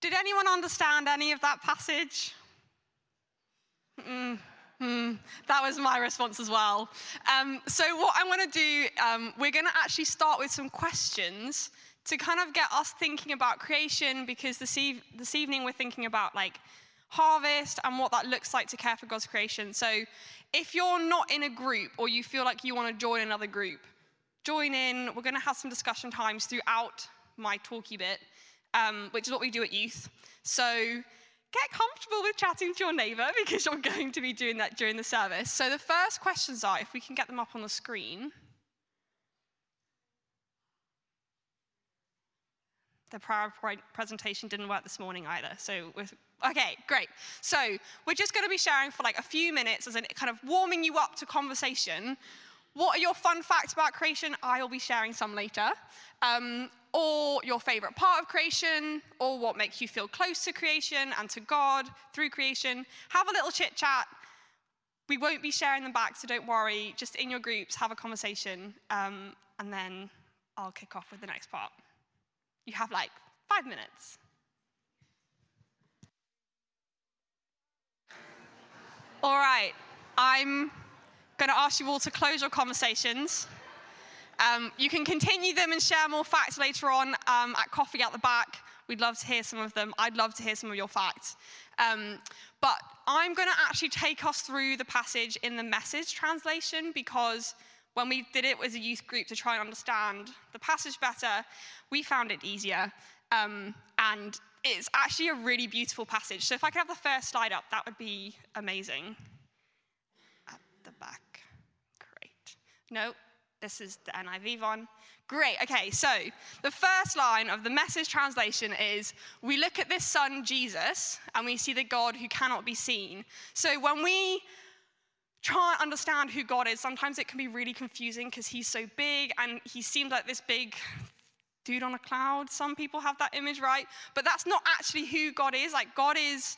Did anyone understand any of that passage? Mm, that was my response as well. Um, so, what I'm going to do, um, we're going to actually start with some questions to kind of get us thinking about creation because this, eve- this evening we're thinking about like harvest and what that looks like to care for God's creation. So, if you're not in a group or you feel like you want to join another group, join in. We're going to have some discussion times throughout my talky bit, um, which is what we do at youth. So get comfortable with chatting to your neighbor because you're going to be doing that during the service. So the first questions are, if we can get them up on the screen. The PowerPoint presentation didn't work this morning either. So, we're okay, great. So, we're just going to be sharing for like a few minutes as a kind of warming you up to conversation what are your fun facts about creation? I'll be sharing some later. Um, or your favorite part of creation, or what makes you feel close to creation and to God through creation. Have a little chit chat. We won't be sharing them back, so don't worry. Just in your groups, have a conversation, um, and then I'll kick off with the next part. You have like five minutes. All right, I'm going to ask you all to close your conversations. Um, you can continue them and share more facts later on um, at coffee at the back. We'd love to hear some of them. I'd love to hear some of your facts. Um, but I'm going to actually take us through the passage in the message translation because when we did it as a youth group to try and understand the passage better, we found it easier. Um, and it's actually a really beautiful passage. So if I could have the first slide up, that would be amazing. At the back. Great. No, this is the NIV one. Great. Okay, so the first line of the message translation is We look at this son, Jesus, and we see the God who cannot be seen. So when we try and understand who God is, sometimes it can be really confusing because he's so big and he seems like this big dude on a cloud. Some people have that image, right? But that's not actually who God is. Like, God is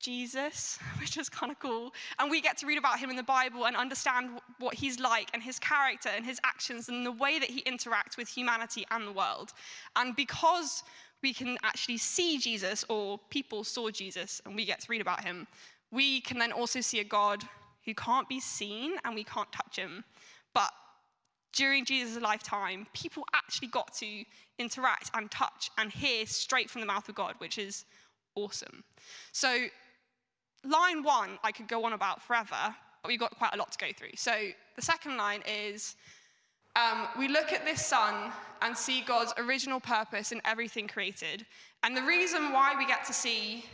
Jesus, which is kind of cool. And we get to read about him in the Bible and understand what he's like and his character and his actions and the way that he interacts with humanity and the world. And because we can actually see Jesus, or people saw Jesus, and we get to read about him, we can then also see a God who can't be seen and we can't touch him. But during Jesus' lifetime, people actually got to interact and touch and hear straight from the mouth of God, which is awesome. So line one, I could go on about forever, but we've got quite a lot to go through. So the second line is um, we look at this son and see God's original purpose in everything created. And the reason why we get to see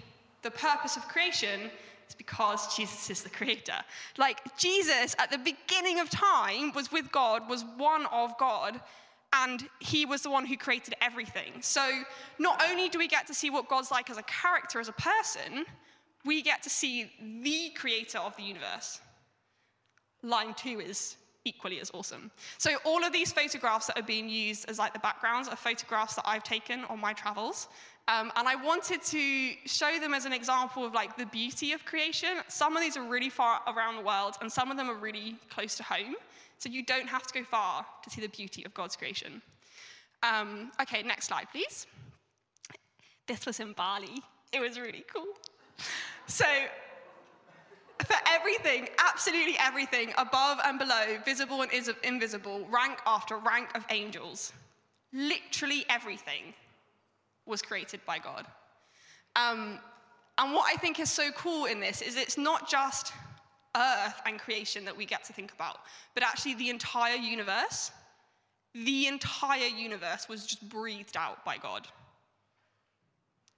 the purpose of creation is because Jesus is the creator. Like Jesus, at the beginning of time, was with God, was one of God, and he was the one who created everything. So not only do we get to see what God's like as a character, as a person, we get to see the creator of the universe. Line two is equally as awesome. So all of these photographs that are being used as like the backgrounds are photographs that I've taken on my travels. Um, and I wanted to show them as an example of like the beauty of creation. Some of these are really far around the world and some of them are really close to home. So you don't have to go far to see the beauty of God's creation. Um, okay, next slide, please. This was in Bali. It was really cool. So, for everything, absolutely everything, above and below, visible and invisible, rank after rank of angels, literally everything was created by God. Um, and what I think is so cool in this is it's not just earth and creation that we get to think about, but actually the entire universe. The entire universe was just breathed out by God.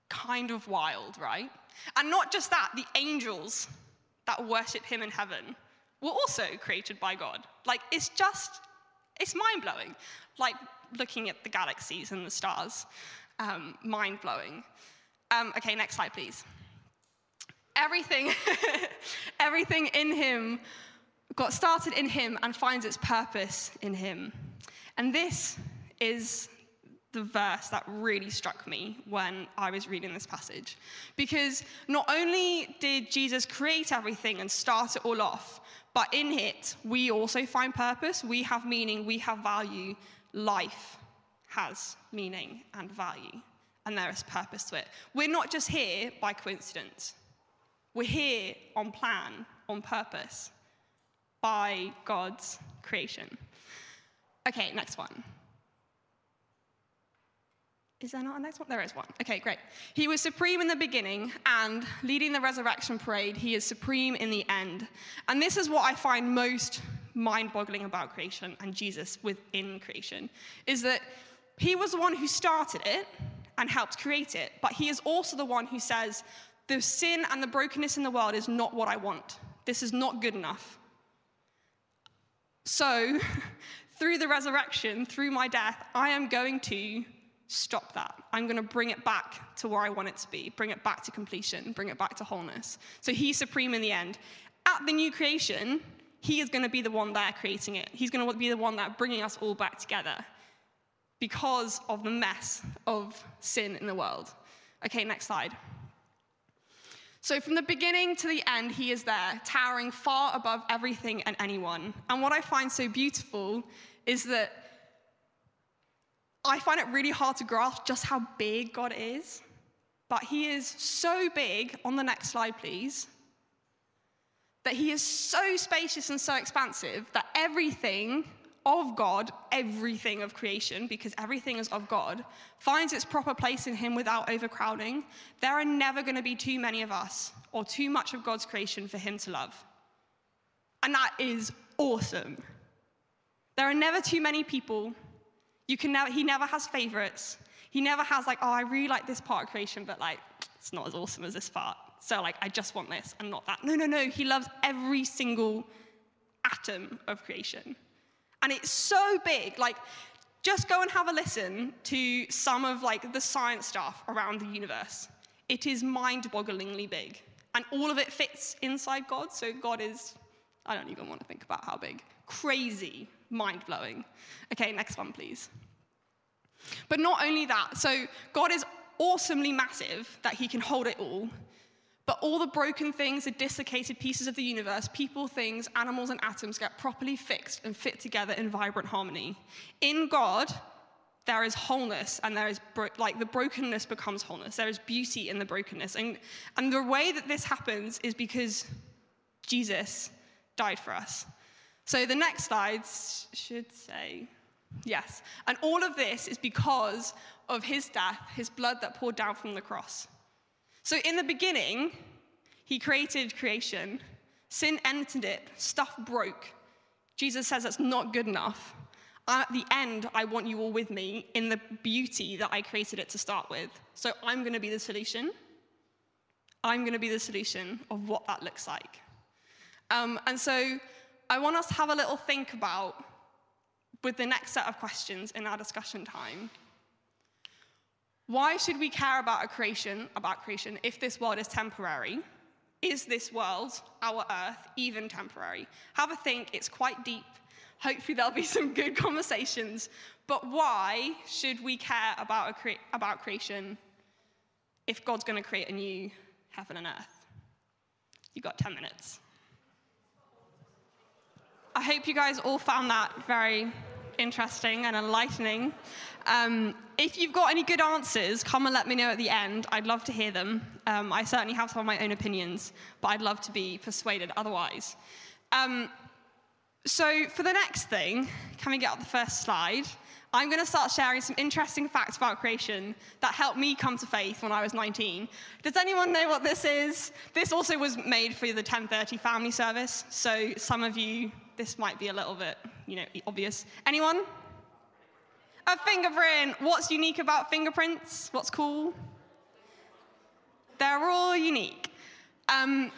Kind of wild, right? And not just that, the angels that worship him in heaven were also created by God. Like, it's just, it's mind blowing. Like looking at the galaxies and the stars, um, mind blowing. Um, okay, next slide, please. Everything, everything in him got started in him and finds its purpose in him. And this is the verse that really struck me when I was reading this passage. Because not only did Jesus create everything and start it all off, but in it, we also find purpose, we have meaning, we have value. Life has meaning and value. and there is purpose to it. We're not just here by coincidence, we're here on plan, on purpose, by God's creation. Okay, next one. Is there not a next one? There is one. Okay, great. He was supreme in the beginning, and leading the resurrection parade, he is supreme in the end. And this is what I find most mind boggling about creation and Jesus within creation is that he was the one who started it and helped create it, but he is also the one who says, The sin and the brokenness in the world is not what I want. This is not good enough. So, through the resurrection, through my death, I am going to stop that. I'm going to bring it back to where I want it to be, bring it back to completion, bring it back to wholeness. So he's supreme in the end. At the new creation, he is going to be the one there creating it. He's going to be the one that bringing us all back together because of the mess of sin in the world. Okay, next slide. So, from the beginning to the end, he is there, towering far above everything and anyone. And what I find so beautiful is that I find it really hard to grasp just how big God is. But he is so big, on the next slide, please, that he is so spacious and so expansive that everything of God, everything of creation, because everything is of God, finds its proper place in him without overcrowding. There are never going to be too many of us or too much of God's creation for him to love. And that is awesome. There are never too many people you can never, he never has favorites. He never has like, oh, I really like this part of creation, but like, it's not as awesome as this part. So like, I just want this and not that. No, no, no. He loves every single atom of creation. And it's so big. Like, just go and have a listen to some of like the science stuff around the universe. It is mind-bogglingly big. And all of it fits inside God. So God is, I don't even want to think about how big. Crazy mind blowing. Okay, next one, please. But not only that, so God is awesomely massive that he can hold it all, but all the broken things, the dislocated pieces of the universe, people, things, animals, and atoms get properly fixed and fit together in vibrant harmony. In God, there is wholeness and there is bro- like the brokenness becomes wholeness there is beauty in the brokenness and, and the way that this happens is because jesus died for us so the next slides should say, yes. And all of this is because of his death, his blood that poured down from the cross. So in the beginning, he created creation, sin entered it, stuff broke. Jesus says that's not good enough. At the end, I want you all with me in the beauty that I created it to start with. So I'm going to be the solution. I'm going to be the solution of what that looks like. Um, and so I want us to have a little think about with the next set of questions in our discussion time. Why should we care about a creation, about creation, if this world is temporary? Is this world, our earth, even temporary? Have a think, it's quite deep. Hopefully, there'll be some good conversations. But why should we care about, cre- about creation if God's going to create a new heaven and earth? You've got 10 minutes. I hope you guys all found that very interesting and enlightening. Um, if you've got any good answers, come and let me know at the end. I'd love to hear them. Um, I certainly have some of my own opinions, but I'd love to be persuaded otherwise. Um, so, for the next thing, can we get up the first slide? I'm going to start sharing some interesting facts about creation that helped me come to faith when I was 19. Does anyone know what this is? This also was made for the 1030 family service, so some of you this might be a little bit, you know, obvious. Anyone? A fingerprint. What's unique about fingerprints? What's cool? They're all unique. Um,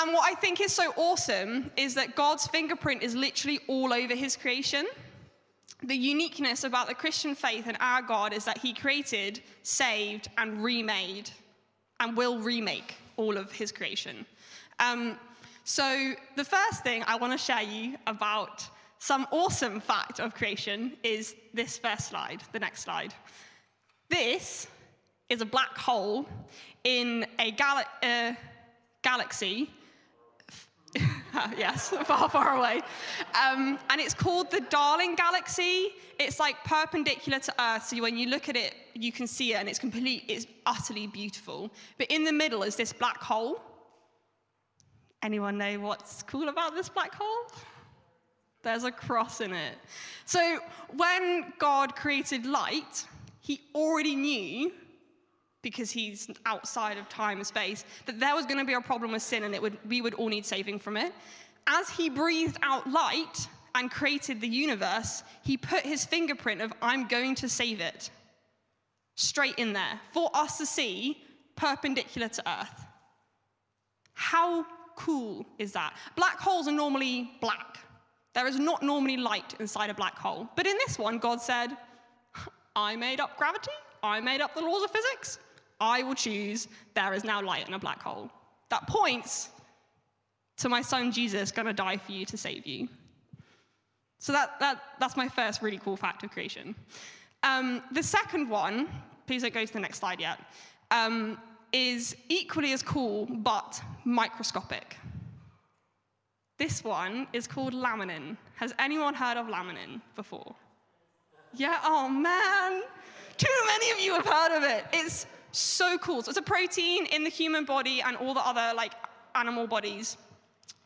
and what I think is so awesome is that God's fingerprint is literally all over his creation. The uniqueness about the Christian faith and our God is that he created, saved, and remade, and will remake all of his creation. Um, so, the first thing I want to share you about some awesome fact of creation is this first slide, the next slide. This is a black hole in a gal- uh, galaxy. yes, far, far away. Um, and it's called the Darling Galaxy. It's like perpendicular to Earth, so when you look at it, you can see it, and it's complete, it's utterly beautiful. But in the middle is this black hole. Anyone know what's cool about this black hole? There's a cross in it. So when God created light, he already knew because he's outside of time and space, that there was going to be a problem with sin and it would, we would all need saving from it. As he breathed out light and created the universe, he put his fingerprint of, I'm going to save it, straight in there for us to see perpendicular to Earth. How cool is that? Black holes are normally black. There is not normally light inside a black hole. But in this one, God said, I made up gravity, I made up the laws of physics, I will choose there is now light in a black hole. That points to my son Jesus going to die for you to save you. So that, that, that's my first really cool fact of creation. Um, the second one, please don't go to the next slide yet, um, is equally as cool but microscopic. This one is called laminin. Has anyone heard of laminin before? Yeah, oh man, too many of you have heard of it. It's so cool. So it's a protein in the human body and all the other like animal bodies.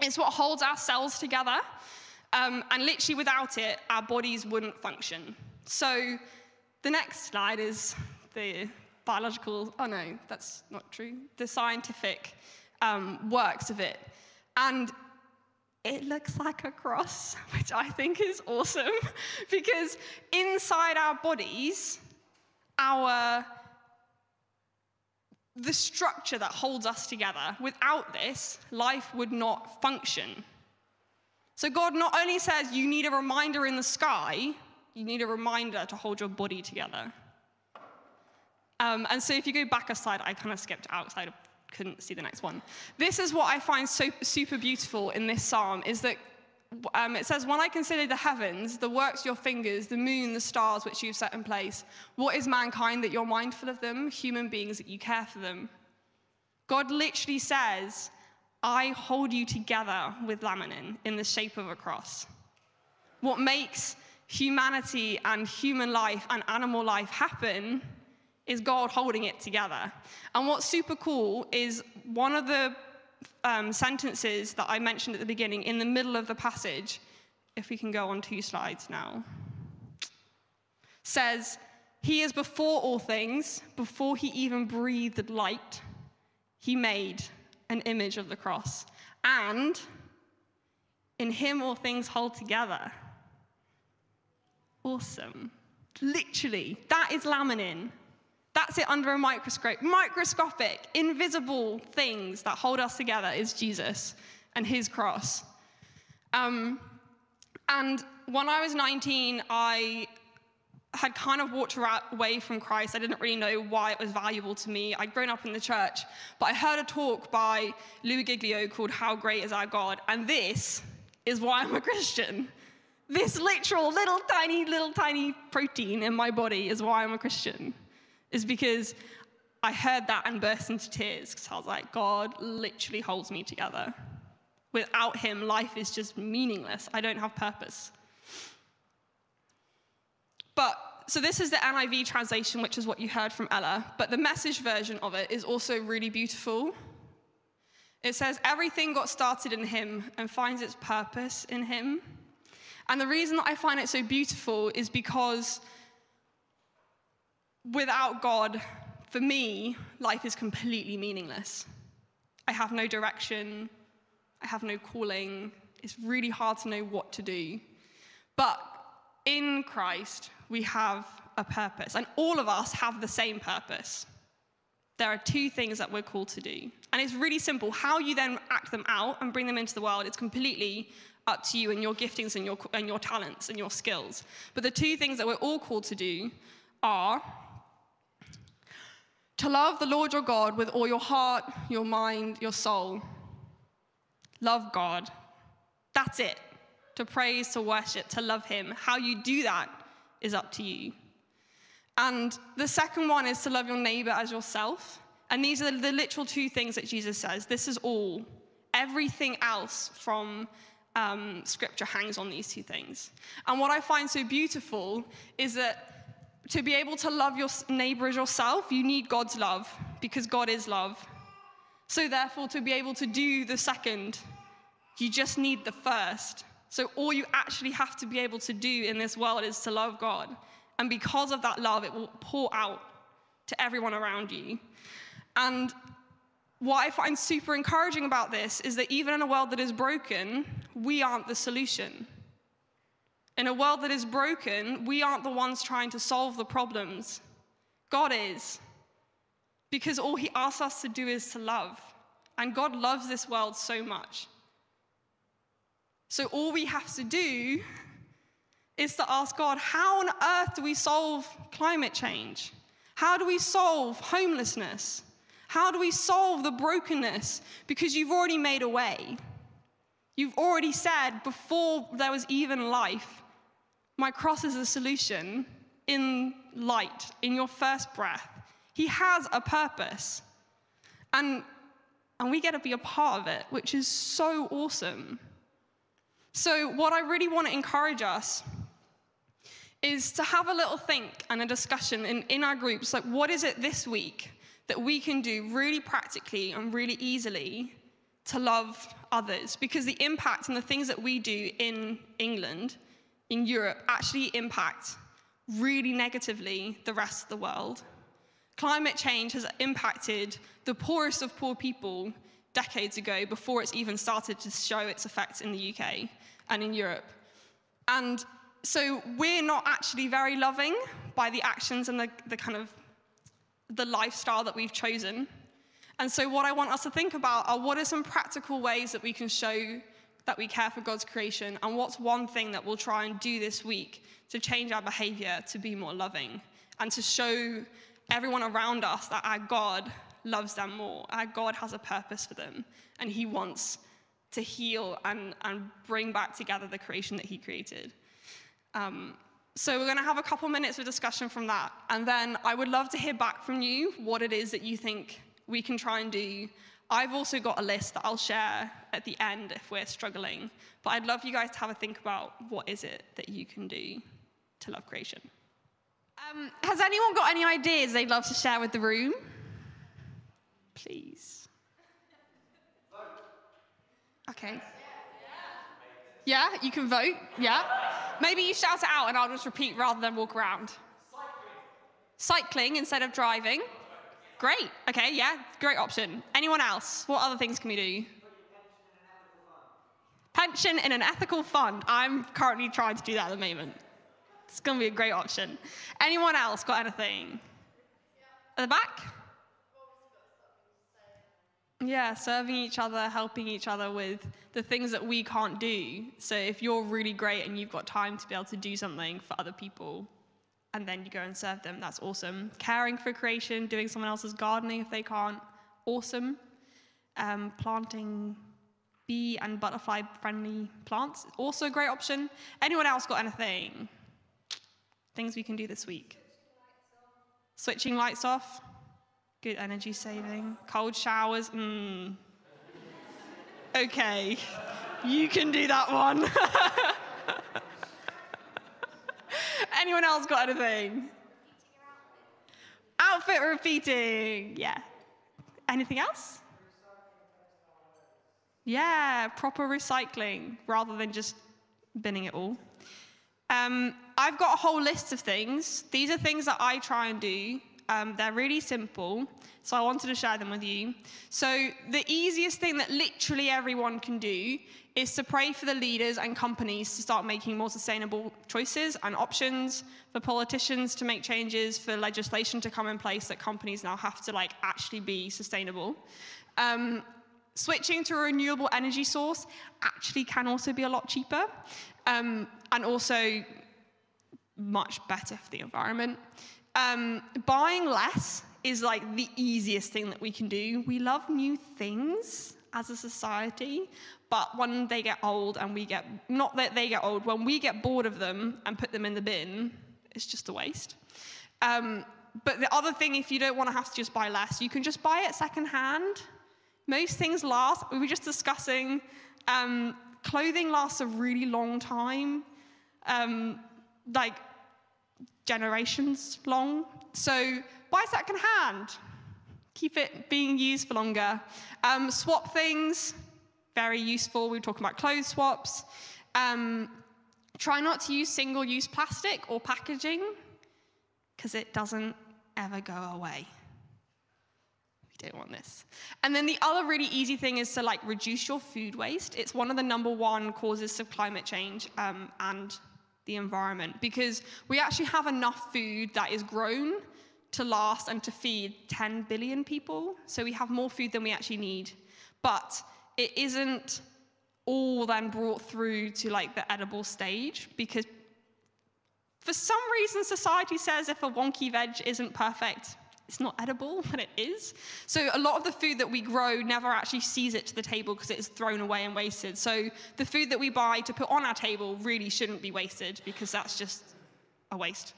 It's what holds our cells together. Um, and literally without it, our bodies wouldn't function. So the next slide is the biological, oh no, that's not true, the scientific um, works of it. And it looks like a cross, which I think is awesome because inside our bodies, our the structure that holds us together. Without this, life would not function. So God not only says you need a reminder in the sky, you need a reminder to hold your body together. Um, and so if you go back a slide, I kind of skipped outside, couldn't see the next one. This is what I find so super beautiful in this psalm is that um, it says, When I consider the heavens, the works of your fingers, the moon, the stars which you've set in place, what is mankind that you're mindful of them? Human beings that you care for them. God literally says, I hold you together with laminin in the shape of a cross. What makes humanity and human life and animal life happen is God holding it together. And what's super cool is one of the um, sentences that I mentioned at the beginning in the middle of the passage, if we can go on two slides now, says, He is before all things, before he even breathed light, he made an image of the cross. And in him all things hold together. Awesome. Literally, that is laminin. That's it under a microscope. Microscopic, invisible things that hold us together is Jesus and his cross. Um, and when I was 19, I had kind of walked away from Christ. I didn't really know why it was valuable to me. I'd grown up in the church, but I heard a talk by Louie Giglio called How Great Is Our God? And this is why I'm a Christian. This literal little tiny, little tiny protein in my body is why I'm a Christian is because I heard that and burst into tears because I was like, God literally holds me together. Without him, life is just meaningless. I don't have purpose. But so this is the NIV translation, which is what you heard from Ella, but the message version of it is also really beautiful. It says, Everything got started in him and finds its purpose in him. And the reason that I find it so beautiful is because without God, for me, life is completely meaningless. I have no direction, I have no calling. It's really hard to know what to do. But in Christ, we have a purpose, and all of us have the same purpose. There are two things that we're called to do. And it's really simple. How you then act them out and bring them into the world, it's completely up to you and your giftings and your, and your talents and your skills. But the two things that we're all called to do are to love the Lord your God with all your heart, your mind, your soul. Love God. That's it. To praise, to worship, to love Him. How you do that is up to you. And the second one is to love your neighbor as yourself. And these are the literal two things that Jesus says. This is all. Everything else from um, scripture hangs on these two things. And what I find so beautiful is that to be able to love your neighbor as yourself, you need God's love because God is love. So, therefore, to be able to do the second, you just need the first. So, all you actually have to be able to do in this world is to love God. And because of that love, it will pour out to everyone around you. And what I find super encouraging about this is that even in a world that is broken, we aren't the solution. In a world that is broken, we aren't the ones trying to solve the problems. God is. Because all He asks us to do is to love. And God loves this world so much. So all we have to do is to ask God, how on earth do we solve climate change? How do we solve homelessness? How do we solve the brokenness? Because you've already made a way. You've already said before there was even life, my cross is a solution in light, in your first breath. He has a purpose. And, and we get to be a part of it, which is so awesome. So, what I really want to encourage us is to have a little think and a discussion in, in our groups like, what is it this week that we can do really practically and really easily to love others? Because the impact and the things that we do in England in Europe actually impact really negatively the rest of the world. Climate change has impacted the poorest of poor people decades ago before it's even started to show its effects in the UK and in Europe. And so we're not actually very loving by the actions and the, the kind of the lifestyle that we've chosen. And so what I want us to think about are what are some practical ways that we can show that we care for God's creation, and what's one thing that we'll try and do this week to change our behavior to be more loving and to show everyone around us that our God loves them more. Our God has a purpose for them, and He wants to heal and, and bring back together the creation that He created. Um, so, we're going to have a couple minutes of discussion from that. And then I would love to hear back from you what it is that you think we can try and do I've also got a list that I'll share at the end if we're struggling. But I'd love you guys to have a think about what is it that you can do to love creation. Um, has anyone got any ideas they'd love to share with the room? Please. Okay. Yeah, you can vote. Yeah. Maybe you shout it out and I'll just repeat rather than walk around. Cycling, Cycling instead of driving. Great. Okay, yeah, great option. Anyone else? What other things can we do? Pension in an ethical fund. I'm currently trying to do that at the moment. It's going to be a great option. Anyone else got anything? At the back? Yeah, serving each other, helping each other with the things that we can't do. So if you're really great and you've got time to be able to do something for other people, and then you go and serve them. That's awesome. Caring for creation, doing someone else's gardening if they can't, awesome. Um, planting bee and butterfly friendly plants, also a great option. Anyone else got anything? Things we can do this week? Switching lights off, good energy saving. Cold showers, mm. Okay, you can do that one. Anyone else got anything? Outfit repeating. Yeah. Anything else? Yeah, proper recycling rather than just binning it all. Um, I've got a whole list of things. These are things that I try and do. Um, they're really simple, so I wanted to share them with you. So, the easiest thing that literally everyone can do is to pray for the leaders and companies to start making more sustainable choices and options, for politicians to make changes, for legislation to come in place that companies now have to like actually be sustainable. Um, switching to a renewable energy source actually can also be a lot cheaper um, and also much better for the environment. Um, buying less is like the easiest thing that we can do. We love new things as a society, but when they get old and we get, not that they get old, when we get bored of them and put them in the bin, it's just a waste. Um, but the other thing, if you don't want to have to just buy less, you can just buy it secondhand. Most things last. We were just discussing um, clothing lasts a really long time, um, like generations long. So buy second hand. Keep it being used for longer. Um, swap things, very useful. We were talking about clothes swaps. Um, try not to use single use plastic or packaging because it doesn't ever go away. We don't want this. And then the other really easy thing is to like reduce your food waste. It's one of the number one causes of climate change um, and the environment because we actually have enough food that is grown to last and to feed 10 billion people. So we have more food than we actually need. But it isn't all then brought through to like the edible stage because for some reason society says if a wonky veg isn't perfect, it's not edible, but it is. So a lot of the food that we grow never actually sees it to the table because it is thrown away and wasted. So the food that we buy to put on our table really shouldn't be wasted because that's just a waste.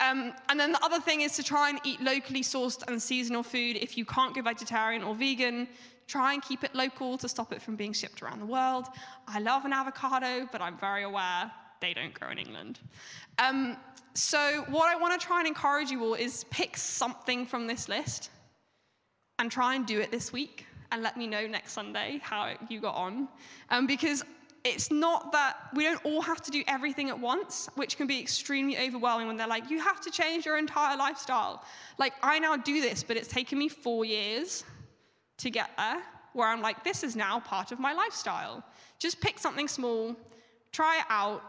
Um, and then the other thing is to try and eat locally sourced and seasonal food. If you can't go vegetarian or vegan, try and keep it local to stop it from being shipped around the world. I love an avocado, but I'm very aware they don't grow in England. Um, so, what I want to try and encourage you all is pick something from this list and try and do it this week and let me know next Sunday how you got on. Um, because it's not that we don't all have to do everything at once, which can be extremely overwhelming when they're like, you have to change your entire lifestyle. Like, I now do this, but it's taken me four years to get there, where I'm like, this is now part of my lifestyle. Just pick something small, try it out.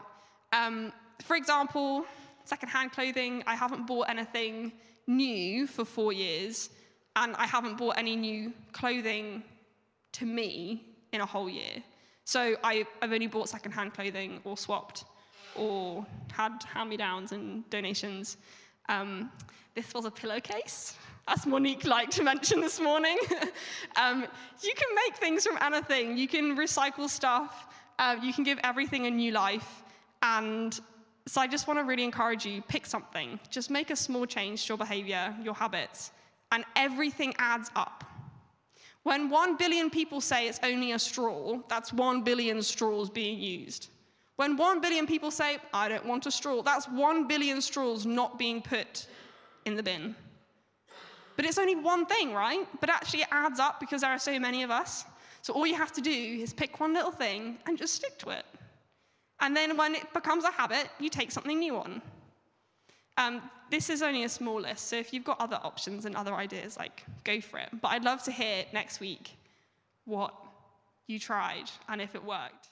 Um, for example, secondhand clothing, I haven't bought anything new for four years, and I haven't bought any new clothing to me in a whole year. So I, have only bought secondhand clothing or swapped or had hand-me-downs and donations. Um, this was a pillowcase, as Monique liked to mention this morning. um, you can make things from anything. You can recycle stuff. Uh, you can give everything a new life. And so I just want to really encourage you, pick something. Just make a small change to your behavior, your habits, and everything adds up. When one billion people say it's only a straw, that's one billion straws being used. When one billion people say, I don't want a straw, that's one billion straws not being put in the bin. But it's only one thing, right? But actually, it adds up because there are so many of us. So all you have to do is pick one little thing and just stick to it. And then when it becomes a habit, you take something new on. Um, this is only a small list, so if you've got other options and other ideas, like go for it. But I'd love to hear next week what you tried and if it worked.